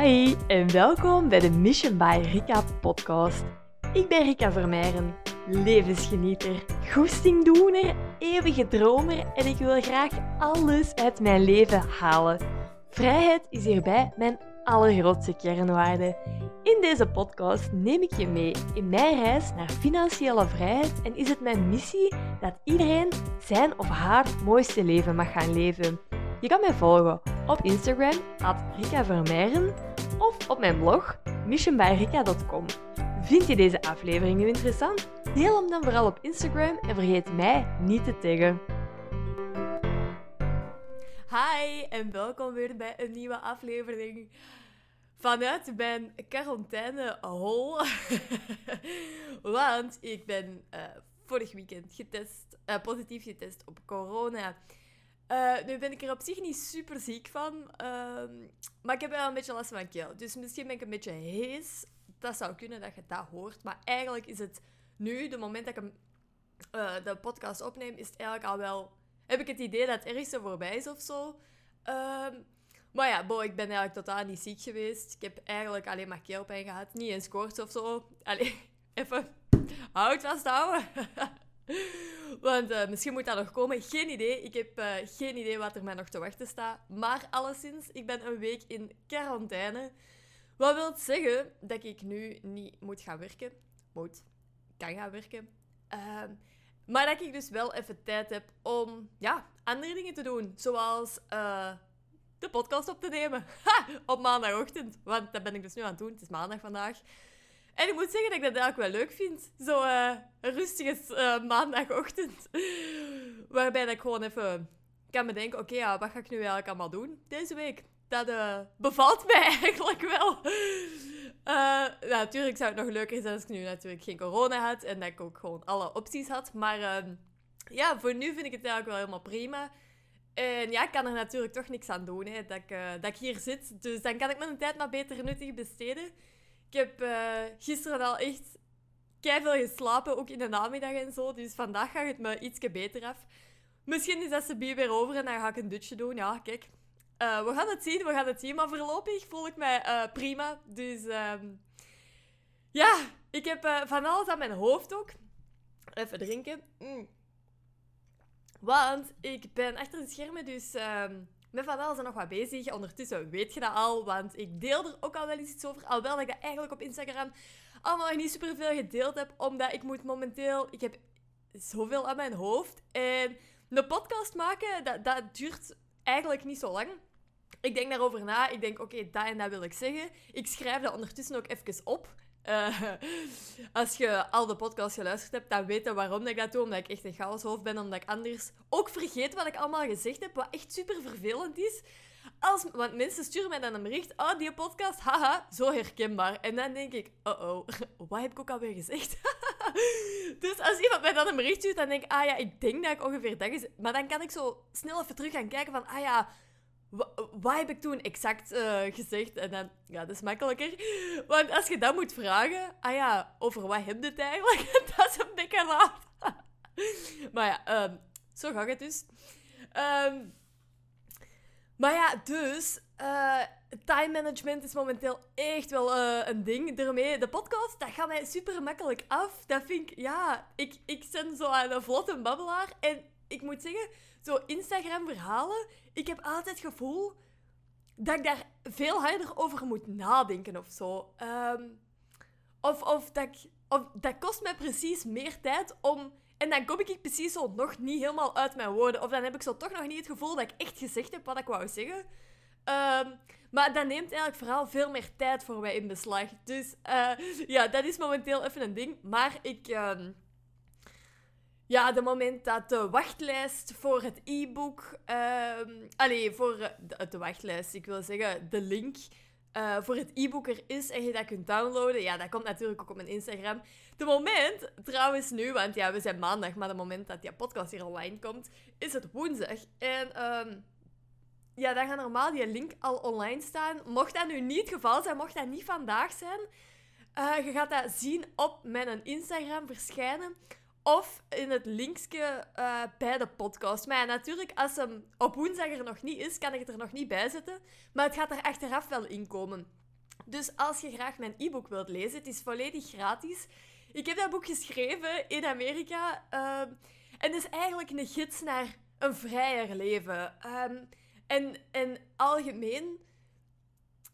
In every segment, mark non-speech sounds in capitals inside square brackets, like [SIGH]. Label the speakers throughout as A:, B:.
A: Hi en welkom bij de Mission by Rika podcast. Ik ben Rika Vermeijren, levensgenieter, goestingdoener, eeuwige dromer en ik wil graag alles uit mijn leven halen. Vrijheid is hierbij mijn allergrootste kernwaarde. In deze podcast neem ik je mee in mijn reis naar financiële vrijheid en is het mijn missie dat iedereen zijn of haar mooiste leven mag gaan leven. Je kan mij volgen op Instagram, at Rika of op mijn blog, missionbyrika.com. Vind je deze aflevering nu interessant? Deel hem dan vooral op Instagram en vergeet mij niet te taggen. Hi en welkom weer bij een nieuwe aflevering vanuit mijn quarantainehol. [LAUGHS] Want ik ben uh, vorig weekend getest, uh, positief getest op corona. Uh, nu ben ik er op zich niet super ziek van, ehm, maar ik heb wel een beetje last van mijn keel. Dus misschien ben ik een beetje hees. Dat zou kunnen dat je dat hoort. Maar eigenlijk is het nu, de moment dat ik uh, de podcast opneem, is het eigenlijk al wel... Heb ik het idee dat het ergste voorbij is of zo. Uh, maar ja, bo, ik ben eigenlijk totaal niet ziek geweest. Ik heb eigenlijk alleen maar keelpijn gehad. Niet eens koorts of zo. Allee, [LAUGHS] even hout vasthouden. [LAUGHS] [LAUGHS] Want uh, misschien moet dat nog komen. Geen idee. Ik heb uh, geen idee wat er mij nog te wachten staat. Maar alleszins, ik ben een week in quarantaine. Wat wil zeggen dat ik nu niet moet gaan werken. Moet. Kan gaan werken. Uh, maar dat ik dus wel even tijd heb om ja, andere dingen te doen. Zoals uh, de podcast op te nemen. [LAUGHS] Op maandagochtend. Want dat ben ik dus nu aan het doen. Het is maandag vandaag. En ik moet zeggen dat ik dat eigenlijk wel leuk vind. Zo uh, rustige uh, maandagochtend. [LAUGHS] Waarbij dat ik gewoon even kan bedenken... Oké, ja, wat ga ik nu eigenlijk allemaal doen deze week? Dat uh, bevalt mij [LAUGHS] eigenlijk wel. Ja, natuurlijk zou het nog leuker zijn als ik nu natuurlijk geen corona had. En dat ik ook gewoon alle opties had. Maar ehm, ja, voor nu vind ik het eigenlijk wel helemaal prima. En ja, ik kan er natuurlijk toch niks aan doen, hè, dat, ik, dat ik hier zit. Dus dan kan ik mijn tijd maar beter nuttig besteden. Ik heb uh, gisteren al echt veel geslapen, ook in de namiddag en zo. Dus vandaag gaat het me ietsje beter af. Misschien is dat ze weer over en dan ga ik een dutje doen. Ja, kijk. Uh, we gaan het zien, we gaan het zien. Maar voorlopig voel ik mij uh, prima. Dus um, ja, ik heb van alles aan mijn hoofd ook. Even drinken. Mm. Want ik ben achter de schermen, dus um, met van alles nog wat bezig. Ondertussen weet je dat al, want ik deel er ook al wel eens iets over. Alhoewel dat ik dat eigenlijk op Instagram allemaal niet super veel gedeeld heb. Omdat ik moet momenteel... Ik heb zoveel aan mijn hoofd. En een podcast maken, dat, dat duurt eigenlijk niet zo lang. Ik denk daarover na. Ik denk, oké, dat en dat wil ik zeggen. Ik schrijf dat ondertussen ook even op. Uh, [LAUGHS] als je al de podcast geluisterd hebt, dan weet je waarom ik dat doe. Omdat ik echt een chaoshoofd ben. Omdat ik anders ook vergeet wat ik allemaal gezegd heb. Wat echt super vervelend is. Als, want mensen sturen mij dan een bericht. Oh, die podcast, haha, zo herkenbaar. En dan denk ik, oh oh, [LAUGHS] wat heb ik ook alweer gezegd? [LAUGHS] dus als iemand mij dan een bericht stuurt, dan denk ik, ah ja, ik denk dat ik ongeveer dat is. Maar dan kan ik zo snel even terug gaan kijken van, ah ja wat heb ik toen exact uh, gezegd? En dan, ja, dat is makkelijker. Want als je dat moet vragen, ah ja, over wat heb je het eigenlijk? [LAUGHS] dat is een beetje laat. [LAUGHS] maar ja, um, zo gaat het dus. Um, maar ja, dus, uh, time management is momenteel echt wel uh, een ding. Daarmee, de podcast, dat gaat mij super makkelijk af. Dat vind ik, ja, ik, ik ben zo een vlotte babbelaar. En ik moet zeggen, zo Instagram-verhalen, ik heb altijd het gevoel dat ik daar veel harder over moet nadenken of zo. Um, of, of, dat of dat kost mij precies meer tijd om... En dan kom ik precies zo nog niet helemaal uit mijn woorden. Of dan heb ik zo toch nog niet het gevoel dat ik echt gezegd heb wat ik wou zeggen. Um, maar dat neemt eigenlijk vooral veel meer tijd voor mij in beslag. Dus uh, ja, dat is momenteel even een ding. Maar ik... Um, ja, de moment dat de wachtlijst voor het e-book. Uh, allee, voor de, de, wachtlijst, ik wil zeggen, de link uh, voor het e-book er is en je dat kunt downloaden. Ja, dat komt natuurlijk ook op mijn Instagram. De moment, trouwens nu, want ja, we zijn maandag, maar de moment dat die podcast hier online komt, is het woensdag. En um, ja, dan gaat normaal die link al online staan. Mocht dat nu niet het geval zijn, mocht dat niet vandaag zijn, uh, je gaat dat zien op mijn Instagram verschijnen. Of in het linkje uh, bij de podcast. Maar natuurlijk, als hem op woensdag er nog niet is, kan ik het er nog niet bij zetten. Maar het gaat er achteraf wel in komen. Dus als je graag mijn e-book wilt lezen, het is volledig gratis. Ik heb dat boek geschreven in Amerika. ehm, en het is eigenlijk een gids naar een vrijer leven. Ehm, en, en algemeen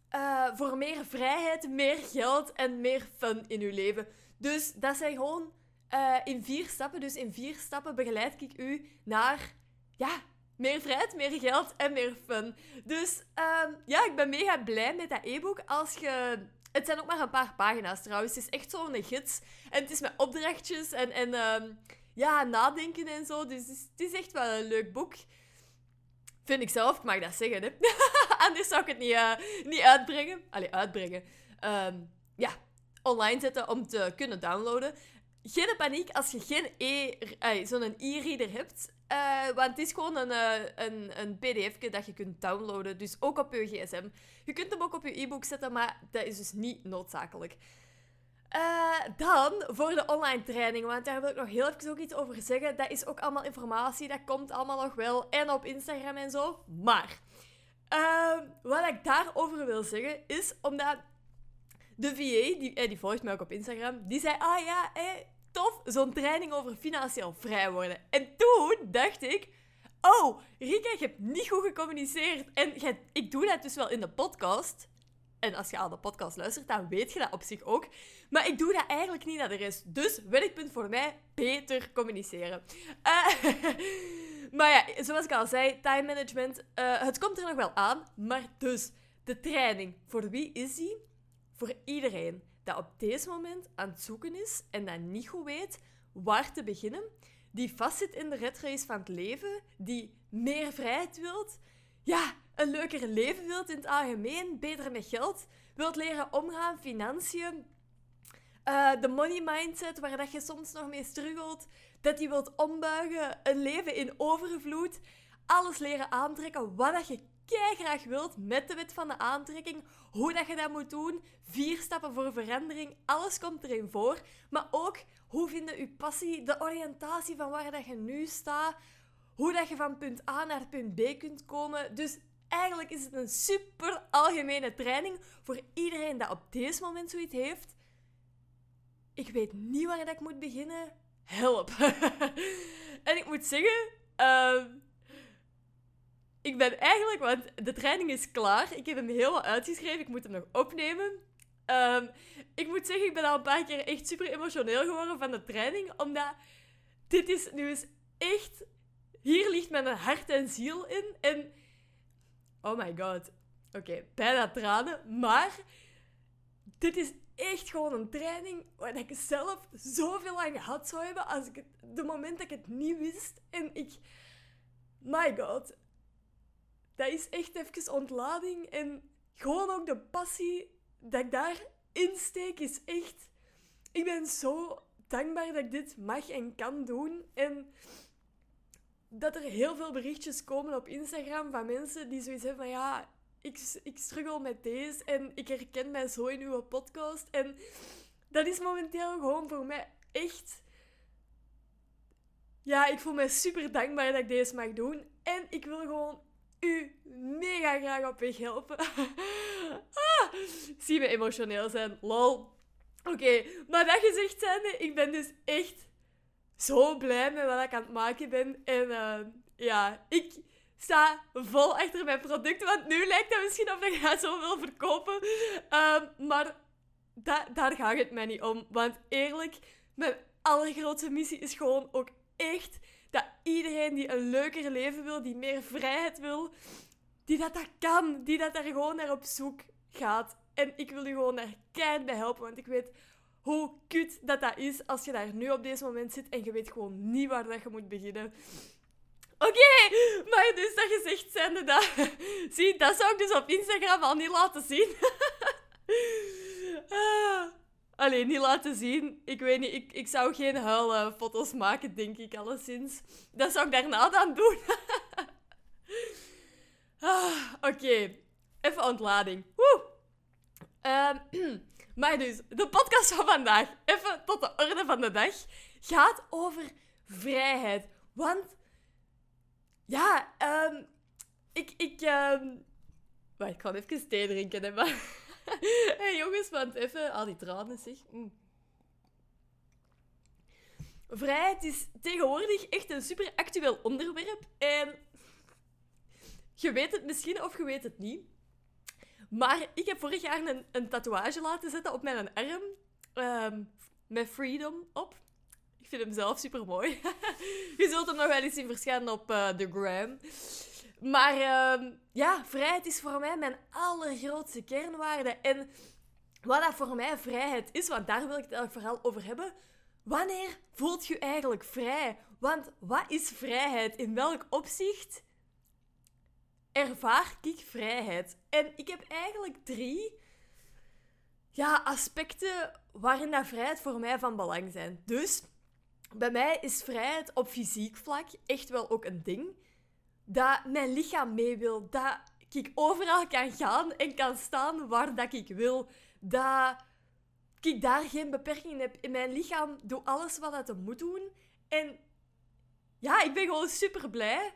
A: eh, voor meer vrijheid, meer geld en meer fun in uw leven. Dus dat zijn gewoon eh, in vier stappen. Dus in vier stappen begeleid ik u naar ja, meer vrijheid, meer geld en meer fun. Dus ehm, ja, ik ben mega blij met dat e-book. Als je... Het zijn ook maar een paar pagina's trouwens. Het is echt zo'n gids. En het is met opdrachtjes en, en ehm, ja, nadenken en zo. Dus het is, echt wel een leuk boek. Vind ik zelf, ik mag dat zeggen, hè. [LAUGHS] Anders zou ik het niet, eh, niet uitbrengen. Allee, uitbrengen. Ehm, ja, online zetten om te kunnen downloaden. Geen paniek als je geen e, zo'n e-reader hebt. eh, want het is gewoon een, eh, een, een pdf dat je kunt downloaden. Dus ook op je gsm. Je kunt hem ook op je e-book zetten, maar dat is dus niet noodzakelijk. Eh, dan voor de online training, want daar wil ik nog heel even ook iets over zeggen. Dat is ook allemaal informatie, dat komt allemaal nog wel. En op Instagram en zo. Maar, eh, wat ik daarover wil zeggen, is omdat de VA, die, die volgt mij ook op Instagram, die zei, ah ja, eh, tof, zo'n training over financieel vrij worden. En toen dacht ik, oh, Rika, je hebt niet goed gecommuniceerd. En ik doe dat dus wel in de podcast. En als je aan de podcast luistert, dan weet je dat op zich ook. Maar ik doe dat eigenlijk niet naar de rest. Dus werkpunt voor mij, beter communiceren. Eh, [LAUGHS] maar ja, zoals ik al zei, time management, eh, het komt er nog wel aan. Maar dus, de training, voor wie is die? Voor iedereen dat op deze moment aan het zoeken is en dat niet goed weet waar te beginnen, die vastzit in de red race van het leven, die meer vrijheid wilt, ja, een leuker leven wilt in het algemeen, beter met geld, wilt leren omgaan, financiën, eh, de money mindset waar dat je soms nog mee struggelt, dat die wilt ombuigen, een leven in overvloed, alles leren aantrekken wat dat je graag wilt met de wet van de aantrekking, hoe dat je dat moet doen, vier stappen voor verandering, alles komt erin voor, maar ook hoe vinden je passie, de oriëntatie van waar dat je nu staat, hoe dat je van punt A naar punt B kunt komen. Dus eigenlijk is het een super algemene training voor iedereen dat op deze moment zoiets heeft. Ik weet niet waar dat ik moet beginnen. Help. [LAUGHS] en ik moet zeggen, ehm, ik ben eigenlijk, want de training is klaar. Ik heb hem helemaal uitgeschreven. Ik moet hem nog opnemen. Ehm, ik moet zeggen, ik ben al een paar keer echt super emotioneel geworden van de training. Omdat dit is nu eens echt... Hier ligt mijn hart en ziel in. En... Oh my god. Oké, bijna tranen. Maar... Dit is echt gewoon een training waar ik zelf zoveel aan gehad zou hebben als ik het... De moment dat ik het niet wist. En ik... My god dat is echt even ontlading. En gewoon ook de passie dat ik daarin steek is echt... Ik ben zo dankbaar dat ik dit mag en kan doen. En dat er heel veel berichtjes komen op Instagram van mensen die zoiets hebben van... Ja, ik, ik struggle met deze en ik herken mij zo in uw podcast. En dat is momenteel gewoon voor mij echt... Ja, ik voel me super dankbaar dat ik deze mag doen. En ik wil gewoon u mega graag op weg helpen. [LAUGHS] ah, zie me emotioneel zijn, lol. Oké, maar dat gezegd zijnde, ik ben dus echt zo blij met wat ik aan het maken ben. En eh, ja, ik sta vol achter mijn product, want nu lijkt het misschien of ik ga zoveel verkopen. Ehm, maar da daar gaat het mij niet om. Want eerlijk, mijn allergrootste missie is gewoon ook echt dat iedereen die een leuker leven wil, die meer vrijheid wil, die dat, dat kan, die dat daar gewoon naar op zoek gaat. En ik wil u gewoon daar keihard bij helpen, want ik weet hoe kut dat dat is als je daar nu op deze moment zit en je weet gewoon niet waar dat je moet beginnen. Oké, maar dus dat gezegd zijnde dat... [LAUGHS] Zie, dat zou ik dus op Instagram al niet laten zien. [LAUGHS] ah. Allee, niet laten zien. Ik weet niet, ik, ik zou geen huilfoto's maken, denk ik, alleszins. Dat zou ik daarna dan doen. [LAUGHS] ah, Oké, even ontlading. Woe! Ehm, [CLEARS THROAT] maar dus, de podcast van vandaag, even tot de orde van de dag, gaat over vrijheid. Want, ja, ehm, ik, ik, ehm, Wacht, ik ga even thee drinken, hè, maar... [LAUGHS] [LAUGHS] hey, jongens, want even al die tranen zeg. Mm. Vrijheid is tegenwoordig echt een super actueel onderwerp. En je weet het misschien of je weet het niet. Maar ik heb vorig jaar een, een tatoeage laten zetten op mijn arm. ehm, met Freedom op. Ik vind hem zelf super mooi. [LAUGHS] je zult hem nog wel eens zien verschijnen op eh, de gram. Maar ehm, ja, vrijheid is voor mij mijn allergrootste kernwaarde. En wat dat voor mij vrijheid is, want daar wil ik het vooral over hebben. Wanneer voelt je eigenlijk vrij? Want wat is vrijheid? In welk opzicht ervaar ik vrijheid? En ik heb eigenlijk drie ja, aspecten waarin dat vrijheid voor mij van belang zijn. Dus bij mij is vrijheid op fysiek vlak echt wel ook een ding. Dat mijn lichaam mee wil. Dat ik overal kan gaan en kan staan waar dat ik wil. Dat ik daar geen beperkingen heb. In mijn lichaam doe alles wat het moet doen. En ja, ik ben gewoon super blij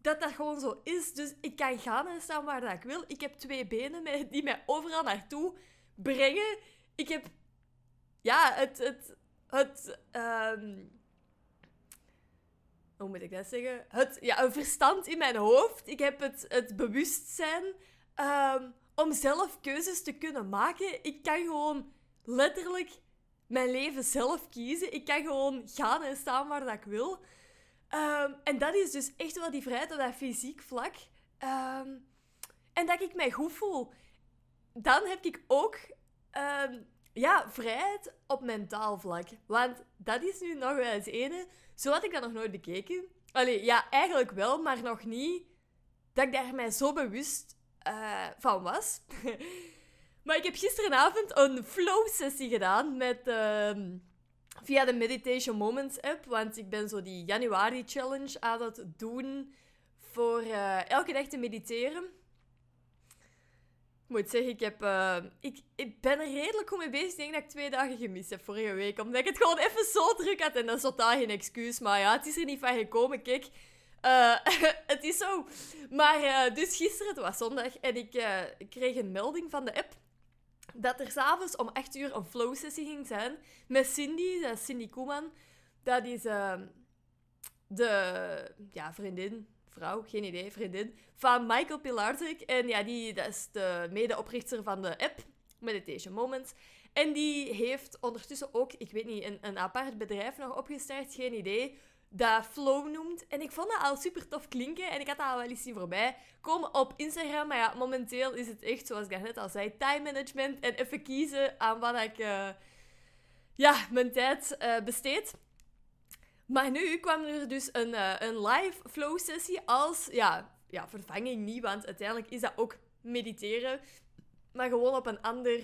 A: dat dat gewoon zo is. Dus ik kan gaan en staan waar dat ik wil. Ik heb twee benen die mij overal naartoe brengen. Ik heb, ja, het, het, het, ehm, hoe moet ik dat zeggen? Het, ja, een verstand in mijn hoofd. Ik heb het, het bewustzijn ehm, om zelf keuzes te kunnen maken. Ik kan gewoon letterlijk mijn leven zelf kiezen. Ik kan gewoon gaan en staan waar dat ik wil. Ehm, en dat is dus echt wel die vrijheid op dat fysiek vlak. Ehm, en dat ik mij goed voel. Dan heb ik ook ja, vrijheid op mentaal vlak. Want dat is nu nog wel eens ene. Zo had ik dat nog nooit bekeken. Allee, ja, eigenlijk wel, maar nog niet dat ik daar mij zo bewust eh, van was. [LAUGHS] maar ik heb gisteravond een flow-sessie gedaan met via de Meditation Moments app. Want ik ben zo die januari challenge aan het doen voor uh, elke dag te mediteren. Moet zeggen, ik, heb, uh, ik, ik ben er redelijk goed mee bezig. Ik denk dat ik twee dagen gemist heb vorige week. Omdat ik het gewoon even zo druk had. En dat is totaal geen excuus. Maar ja, het is er niet van gekomen. Kijk, uh, [LAUGHS] het is zo. Maar dus gisteren, het was zondag. En ik, kreeg een melding van de app dat er s'avonds om 8 uur een flow-sessie ging zijn met Cindy, dat is Cindy Koeman. Dat is uh, de ja, vriendin, vrouw, geen idee, vriendin, van Michael Pilarczyk. En ja, die, dat is de medeoprichter van de app Meditation Moments. En die heeft ondertussen ook, ik weet niet, een, een apart bedrijf nog opgestart, geen idee dat Flow noemt. En ik vond dat al super tof klinken. En ik had dat al wel eens zien voorbij komen op Instagram. Maar ja, momenteel is het echt, zoals ik net al zei, time management. En even kiezen aan wat ik uh, ja, mijn tijd uh, besteed. Maar nu kwam er dus een, uh, een live flow sessie als ja, ja, vervanging niet. Want uiteindelijk is dat ook mediteren. Maar gewoon op een ander...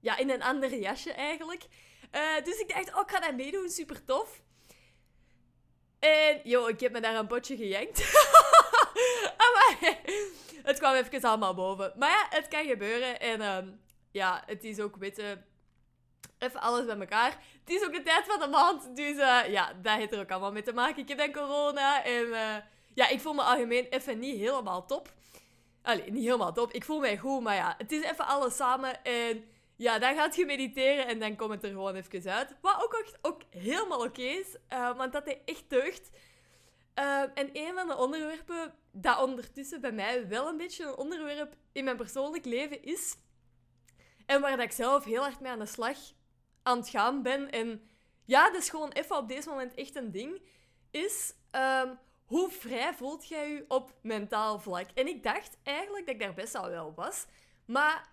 A: Ja, in een ander jasje eigenlijk. dus ik dacht, oh, ik ga dat meedoen. Super tof. En joh, ik heb me daar een potje gejankt. [LAUGHS] maar het kwam even allemaal boven. Maar ja, het kan gebeuren. En ehm, ja, het is ook weten. Even alles bij elkaar. Het is ook de tijd van de maand. Dus uh, ja, dat heeft er ook allemaal mee te maken. Ik heb dan corona. En uh, ja, ik voel me algemeen even niet helemaal top. Allee, niet helemaal top. Ik voel mij goed. Maar ja, het is even alles samen. En ja, dan gaat je mediteren en dan komt het er gewoon even uit. Wat ook, ook, helemaal oké is, uh, want dat is echt deugd. En een van de onderwerpen dat ondertussen bij mij wel een beetje een onderwerp in mijn persoonlijk leven is, en waar dat ik zelf heel hard mee aan de slag aan het gaan ben, en ja, dat is gewoon even op deze moment echt een ding, is um, hoe vrij voelt jij je op mentaal vlak? En ik dacht eigenlijk dat ik daar best al wel was, maar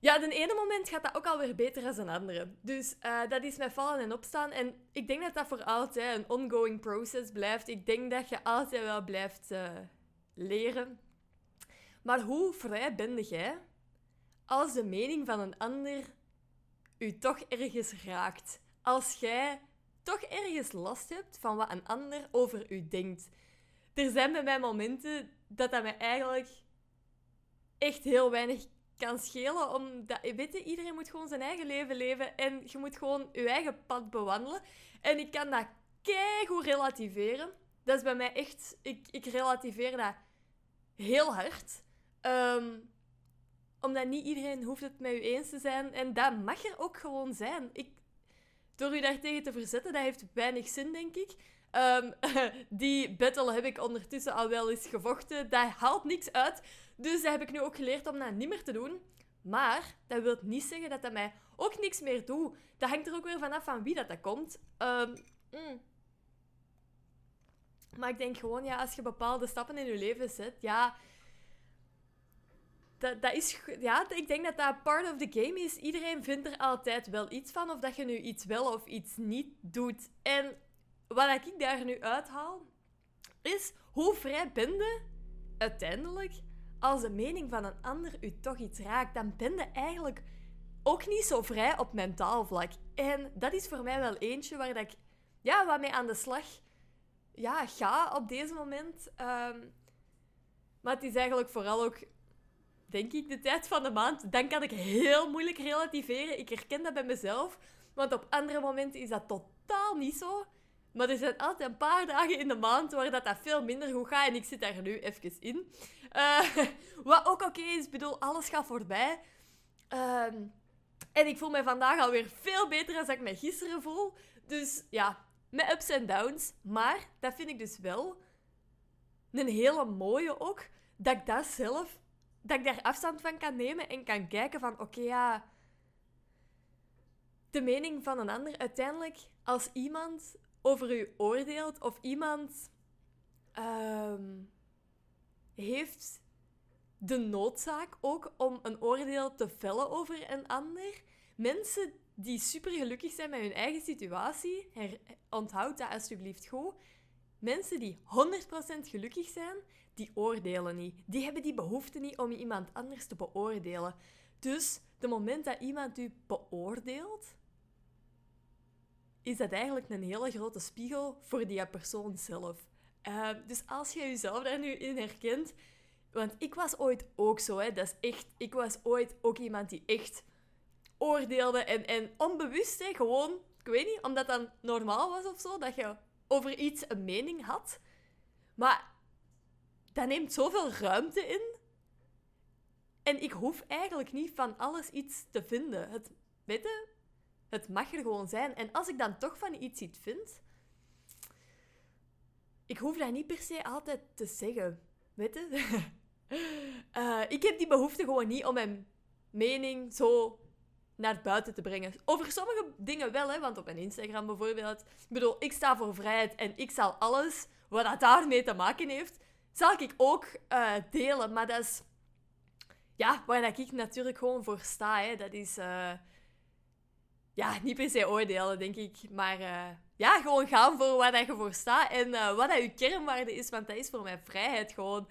A: ja, de ene moment gaat dat ook alweer beter dan een andere. Dus uh, dat is met vallen en opstaan. En ik denk dat dat voor altijd een ongoing process blijft. Ik denk dat je altijd wel blijft uh, leren. Maar hoe vrij ben jij als de mening van een ander u toch ergens raakt? Als jij toch ergens last hebt van wat een ander over u denkt. Er zijn bij mij momenten dat dat mij eigenlijk echt heel weinig kan schelen. Omdat, weet je, iedereen moet gewoon zijn eigen leven leven. En je moet gewoon je eigen pad bewandelen. En ik kan dat keigoed relativeren. Dat is bij mij echt... Ik, ik relativeer dat heel hard. Um, Omdat niet iedereen hoeft het met u eens te zijn. En dat mag er ook gewoon zijn. Ik, door u daartegen te verzetten, dat heeft weinig zin, denk ik. Ehm, [LAUGHS] die battle heb ik ondertussen al wel eens gevochten. Dat haalt niks uit. Dus dat heb ik nu ook geleerd om dat niet meer te doen. Maar dat wil niet zeggen dat dat mij ook niks meer doet. Dat hangt er ook weer vanaf van wie dat, dat komt. Um, mm. Maar ik denk gewoon, ja, als je bepaalde stappen in je leven zet, ja... Dat, dat is... Ja, ik denk dat dat part of the game is. Iedereen vindt er altijd wel iets van, of dat je nu iets wel of iets niet doet. En wat ik daar nu uithaal, is hoe vrij ben je uiteindelijk als de mening van een ander u toch iets raakt, dan ben je eigenlijk ook niet zo vrij op mentaal vlak. En dat is voor mij wel eentje waar dat ik ja, wat mee aan de slag ja, ga op deze moment. Ehm, maar het is eigenlijk vooral ook, denk ik, de tijd van de maand. Dan kan ik heel moeilijk relativeren. Ik herken dat bij mezelf. Want op andere momenten is dat totaal niet zo. Maar er zijn altijd een paar dagen in de maand waar dat, dat veel minder goed gaat. En ik zit daar nu even in. Uh, [LAUGHS] wat ook oké is. Ik bedoel, alles gaat voorbij. Ehm, en ik voel me vandaag alweer veel beter dan ik me gisteren voel. Dus ja, met ups en downs. Maar dat vind ik dus wel een hele mooie ook. Dat ik dat zelf, dat ik daar afstand van kan nemen en kan kijken van oké ja, de mening van een ander. Uiteindelijk, als iemand over u oordeelt of iemand ehm, heeft de noodzaak ook om een oordeel te vellen over een ander. Mensen die super gelukkig zijn met hun eigen situatie, onthoud dat alsjeblieft goed. Mensen die 100% gelukkig zijn, die oordelen niet. Die hebben die behoefte niet om iemand anders te beoordelen. Dus de moment dat iemand u beoordeelt, is dat eigenlijk een hele grote spiegel voor die persoon zelf. Uh, dus als je jezelf daar nu in herkent, want ik was ooit ook zo, hè, dat is echt, ik was ooit ook iemand die echt oordeelde en, en onbewust, hè, gewoon, ik weet niet, omdat dat normaal was of zo, dat je over iets een mening had. Maar dat neemt zoveel ruimte in. En ik hoef eigenlijk niet van alles iets te vinden. Het, het mag er gewoon zijn. En als ik dan toch van iets iets vind, ik hoef dat niet per se altijd te zeggen. Weet je? uh, [LAUGHS] ik heb die behoefte gewoon niet om mijn mening zo naar buiten te brengen. Over sommige dingen wel, hè, want op mijn Instagram bijvoorbeeld. Ik bedoel, ik sta voor vrijheid en ik zal alles wat dat daarmee te maken heeft, zal ik ook uh, delen. Maar dat is ja, waar ik natuurlijk gewoon voor sta. Hè. Dat is uh, ja, niet per se oordelen, denk ik. Maar uh, ja, gewoon gaan voor waar dat je voor staat en wat dat je kernwaarde is. Want dat is voor mij vrijheid gewoon.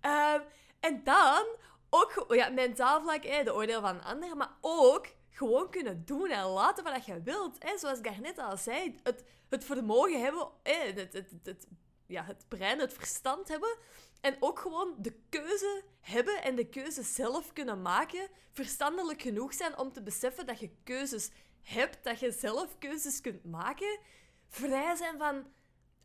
A: Ehm, en dan ook ja, mentaal vlak, hè, de oordeel van anderen, maar ook gewoon kunnen doen en laten wat je wilt. Hè. Zoals ik daarnet al zei, het, het vermogen hebben, hè, het, het, het, ja, het brein, het verstand hebben. En ook gewoon de keuze hebben en de keuze zelf kunnen maken. Verstandelijk genoeg zijn om te beseffen dat je keuzes hebt, dat je zelf keuzes kunt maken. Vrij zijn van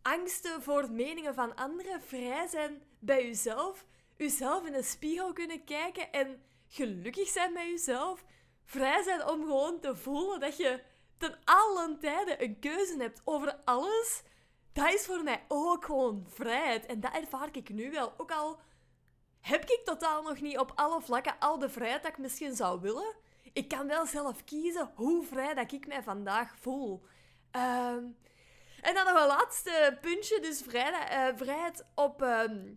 A: angsten voor meningen van anderen. Vrij zijn bij jezelf. Jezelf in een spiegel kunnen kijken en gelukkig zijn met jezelf vrij zijn om gewoon te voelen dat je ten allen tijde een keuze hebt over alles, dat is voor mij ook gewoon vrijheid. En dat ervaar ik nu wel. Ook al heb ik totaal nog niet op alle vlakken al de vrijheid dat ik misschien zou willen. Ik kan wel zelf kiezen hoe vrij dat ik mij vandaag voel. Ehm, en dan nog een laatste puntje, dus vrijheid, uh, vrijheid op ehm,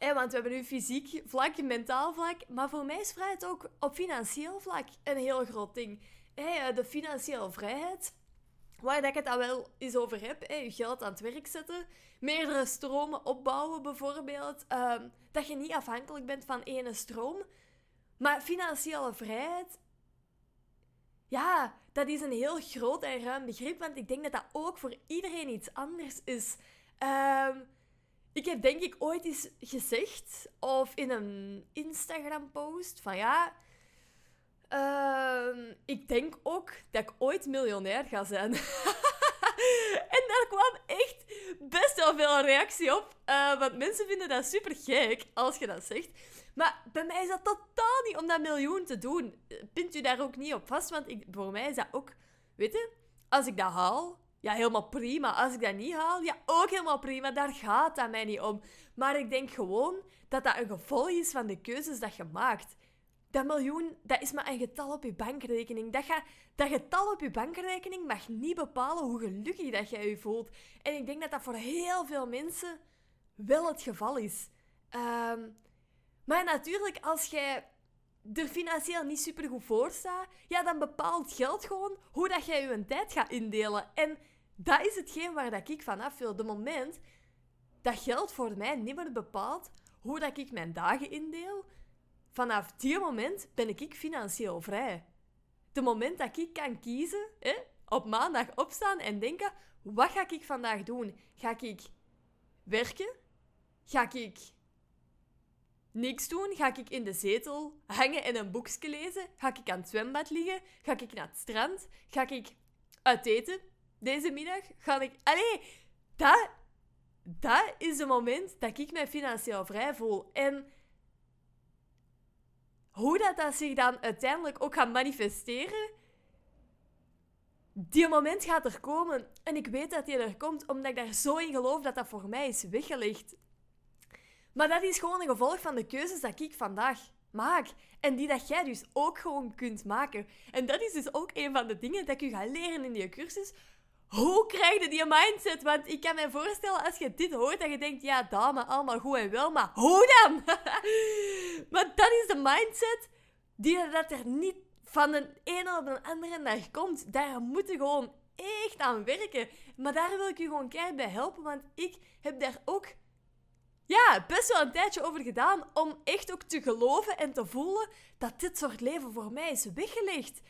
A: want we hebben nu fysiek vlak, mentaal vlak. Maar voor mij is vrijheid ook op financieel vlak een heel groot ding. Hey, de financiële vrijheid, waar ik het al wel eens over heb. Hey, je geld aan het werk zetten. Meerdere stromen opbouwen bijvoorbeeld. Ehm, dat je niet afhankelijk bent van ene stroom. Maar financiële vrijheid... Ja, dat is een heel groot en ruim begrip. Want ik denk dat dat ook voor iedereen iets anders is. Um, ik heb denk ik ooit eens gezegd, of in een Instagram-post, van ja, uh, ik denk ook dat ik ooit miljonair ga zijn. [LAUGHS] en daar kwam echt best wel veel reactie op. Uh, want mensen vinden dat super gek als je dat zegt. Maar bij mij is dat totaal niet om dat miljoen te doen. Pint u daar ook niet op vast, want ik, voor mij is dat ook... Weet je, als ik dat haal, ja, helemaal prima. Als ik dat niet haal, ja, ook helemaal prima. Daar gaat dat mij niet om. Maar ik denk gewoon dat dat een gevolg is van de keuzes dat je maakt. Dat miljoen, dat is maar een getal op je bankrekening. Dat, dat getal op je bankrekening mag niet bepalen hoe gelukkig dat jij je voelt. En ik denk dat dat voor heel veel mensen wel het geval is. Ehm, maar natuurlijk, als jij er financieel niet super goed voor staat, ja, dan bepaalt geld gewoon hoe dat jij je tijd gaat indelen. En dat is hetgeen waar dat ik vanaf wil. De moment dat geld voor mij niet meer bepaalt hoe dat ik mijn dagen indeel, vanaf die moment ben ik financieel vrij. De moment dat ik kan kiezen, hè, op maandag opstaan en denken, wat ga ik vandaag doen? Ga ik werken? Ga ik niks doen? Ga ik in de zetel hangen en een boekje lezen? Ga ik aan het zwembad liggen? Ga ik naar het strand? Ga ik uit eten deze middag? Ga ik... Allee, dat, dat is het moment dat ik mij financieel vrij voel. En hoe dat, dat zich dan uiteindelijk ook gaat manifesteren, die moment gaat er komen. En ik weet dat die er komt, omdat ik daar zo in geloof dat dat voor mij is weggelegd. Maar dat is gewoon een gevolg van de keuzes dat ik vandaag maak. En die dat jij dus ook gewoon kunt maken. En dat is dus ook een van de dingen dat ik u ga leren in die cursus. Hoe krijg je die mindset? Want ik kan me voorstellen, als je dit hoort, dat je denkt, ja, dame, allemaal goed en wel, maar hoe dan? [LAUGHS] maar dat is de mindset die dat er niet van de ene op de andere naar komt. Daar moet je gewoon echt aan werken. Maar daar wil ik je gewoon keihard bij helpen, want ik heb daar ook ja, best wel een tijdje over gedaan om echt ook te geloven en te voelen dat dit soort leven voor mij is weggelegd.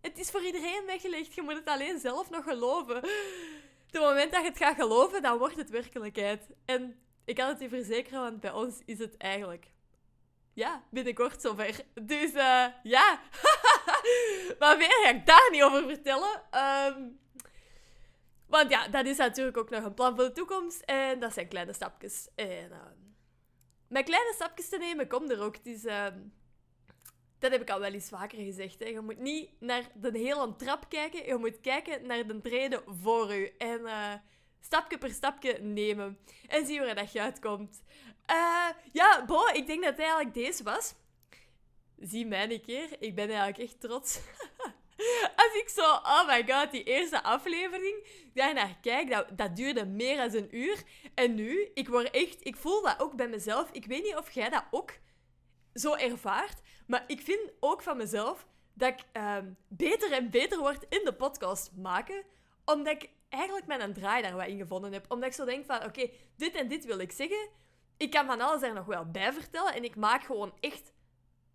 A: Het is voor iedereen weggelegd, je moet het alleen zelf nog geloven. De moment dat je het gaat geloven, dan wordt het werkelijkheid. En ik kan het je verzekeren, want bij ons is het eigenlijk... Ja, binnenkort zover. Dus uh, ja. [LAUGHS] maar meer ga ik daar niet over vertellen. Um, want ja, dat is natuurlijk ook nog een plan voor de toekomst. En dat zijn kleine stapjes. En uh, met kleine stapjes te nemen komt er ook. Het is, uh, dat heb ik al wel eens vaker gezegd. Hè. Je moet niet naar de hele trap kijken. Je moet kijken naar de treden voor u. En uh, stapje per stapje nemen. En zien waar dat je uitkomt. Uh, ja, bo, ik denk dat het eigenlijk deze was. Zie mij een keer. Ik ben eigenlijk echt trots. [LAUGHS] Als ik zo, oh my god, die eerste aflevering, daarnaar kijk, dat, dat duurde meer dan een uur. En nu, ik word echt, ik voel dat ook bij mezelf. Ik weet niet of jij dat ook zo ervaart, maar ik vind ook van mezelf dat ik ehm, beter en beter word in de podcast maken, omdat ik eigenlijk mijn draai daar wat in gevonden heb. Omdat ik zo denk van, oké, dit en dit wil ik zeggen. Ik kan van alles er nog wel bij vertellen en ik maak gewoon echt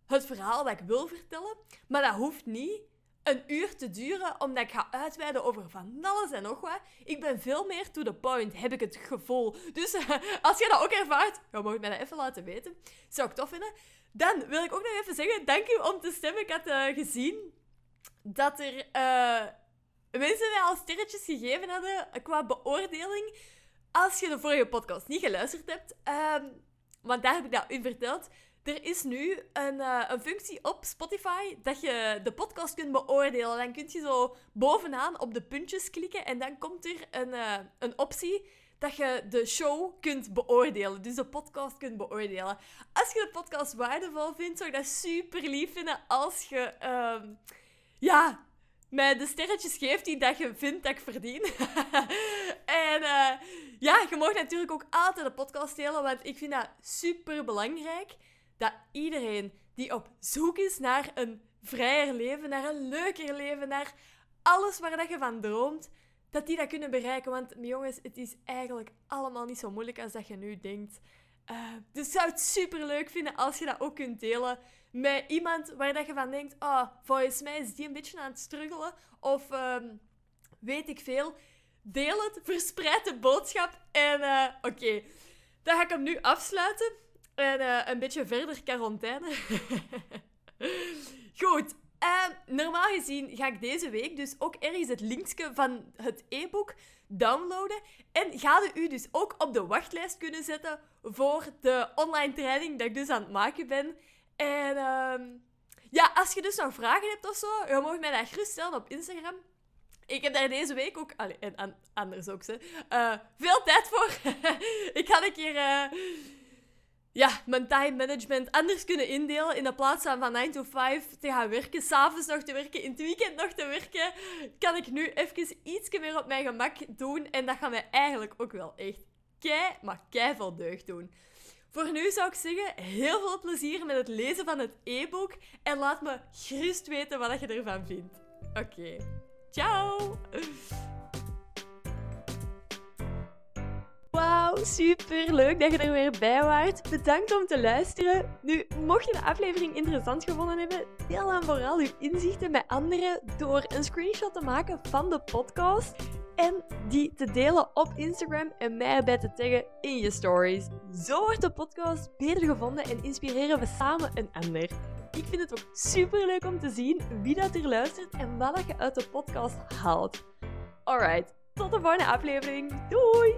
A: het verhaal dat ik wil vertellen. Maar dat hoeft niet een uur te duren, omdat ik ga uitweiden over van alles en nog wat. Ik ben veel meer to the point, heb ik het gevoel. Dus [LAUGHS] als je dat ook ervaart, dan mag je mij dat even laten weten. Zou ik tof vinden. Dan wil ik ook nog even zeggen, dank u om te stemmen. Ik had uh, gezien dat er uh, mensen mij al sterretjes gegeven hadden qua beoordeling. Als je de vorige podcast niet geluisterd hebt, um, want daar heb ik dat in verteld er is nu een, uh, een functie op Spotify dat je de podcast kunt beoordelen. Dan kun je zo bovenaan op de puntjes klikken en dan komt er een, een optie dat je de show kunt beoordelen. Dus de podcast kunt beoordelen. Als je de podcast waardevol vindt, zou ik dat super lief vinden als je... Uh, ja, mij de sterretjes geeft die dat je vindt dat ik verdien. [LAUGHS] en uh, ja, je mag natuurlijk ook altijd de podcast delen, want ik vind dat super belangrijk dat iedereen die op zoek is naar een vrijer leven, naar een leuker leven, naar alles waar dat je van droomt, dat die dat kunnen bereiken. Want jongens, het is eigenlijk allemaal niet zo moeilijk als dat je nu denkt. Uh, dus ik zou het super leuk vinden als je dat ook kunt delen met iemand waar dat je van denkt: oh, volgens mij is die een beetje aan het struggelen. Of um, weet ik veel. Deel het, verspreid de boodschap. En uh, oké, dan ga ik hem nu afsluiten. En uh, een beetje verder quarantaine. [LAUGHS] Goed. Uh, normaal gezien ga ik deze week dus ook ergens het linkje van het e-book downloaden. En ga u dus ook op de wachtlijst kunnen zetten voor de online training dat ik dus aan het maken ben. En ehm, ja, als je dus nog vragen hebt of zo, je mag mij dat gerust stellen op Instagram. Ik heb daar deze week ook, en anders ook, ze, uh, veel tijd voor. [LAUGHS] ik ga een keer uh, ja, mijn time management anders kunnen indelen. In de plaats van van 9 to 5 te gaan werken, s'avonds nog te werken, in het weekend nog te werken, kan ik nu even iets meer op mijn gemak doen. En dat gaat mij eigenlijk ook wel echt kei, maar kei veel deugd doen. Voor nu zou ik zeggen, heel veel plezier met het lezen van het e-book. En laat me gerust weten wat je ervan vindt. Oké, ciao! Super leuk dat je er weer bij waart. Bedankt om te luisteren. Nu, mocht je de aflevering interessant gevonden hebben, deel dan vooral uw inzichten met anderen door een screenshot te maken van de podcast en die te delen op Instagram en mij erbij te taggen in je stories. Zo wordt de podcast beter gevonden en inspireren we samen een ander. Ik vind het ook super leuk om te zien wie dat er luistert en wat je uit de podcast haalt. Alright, tot de volgende aflevering. Doei!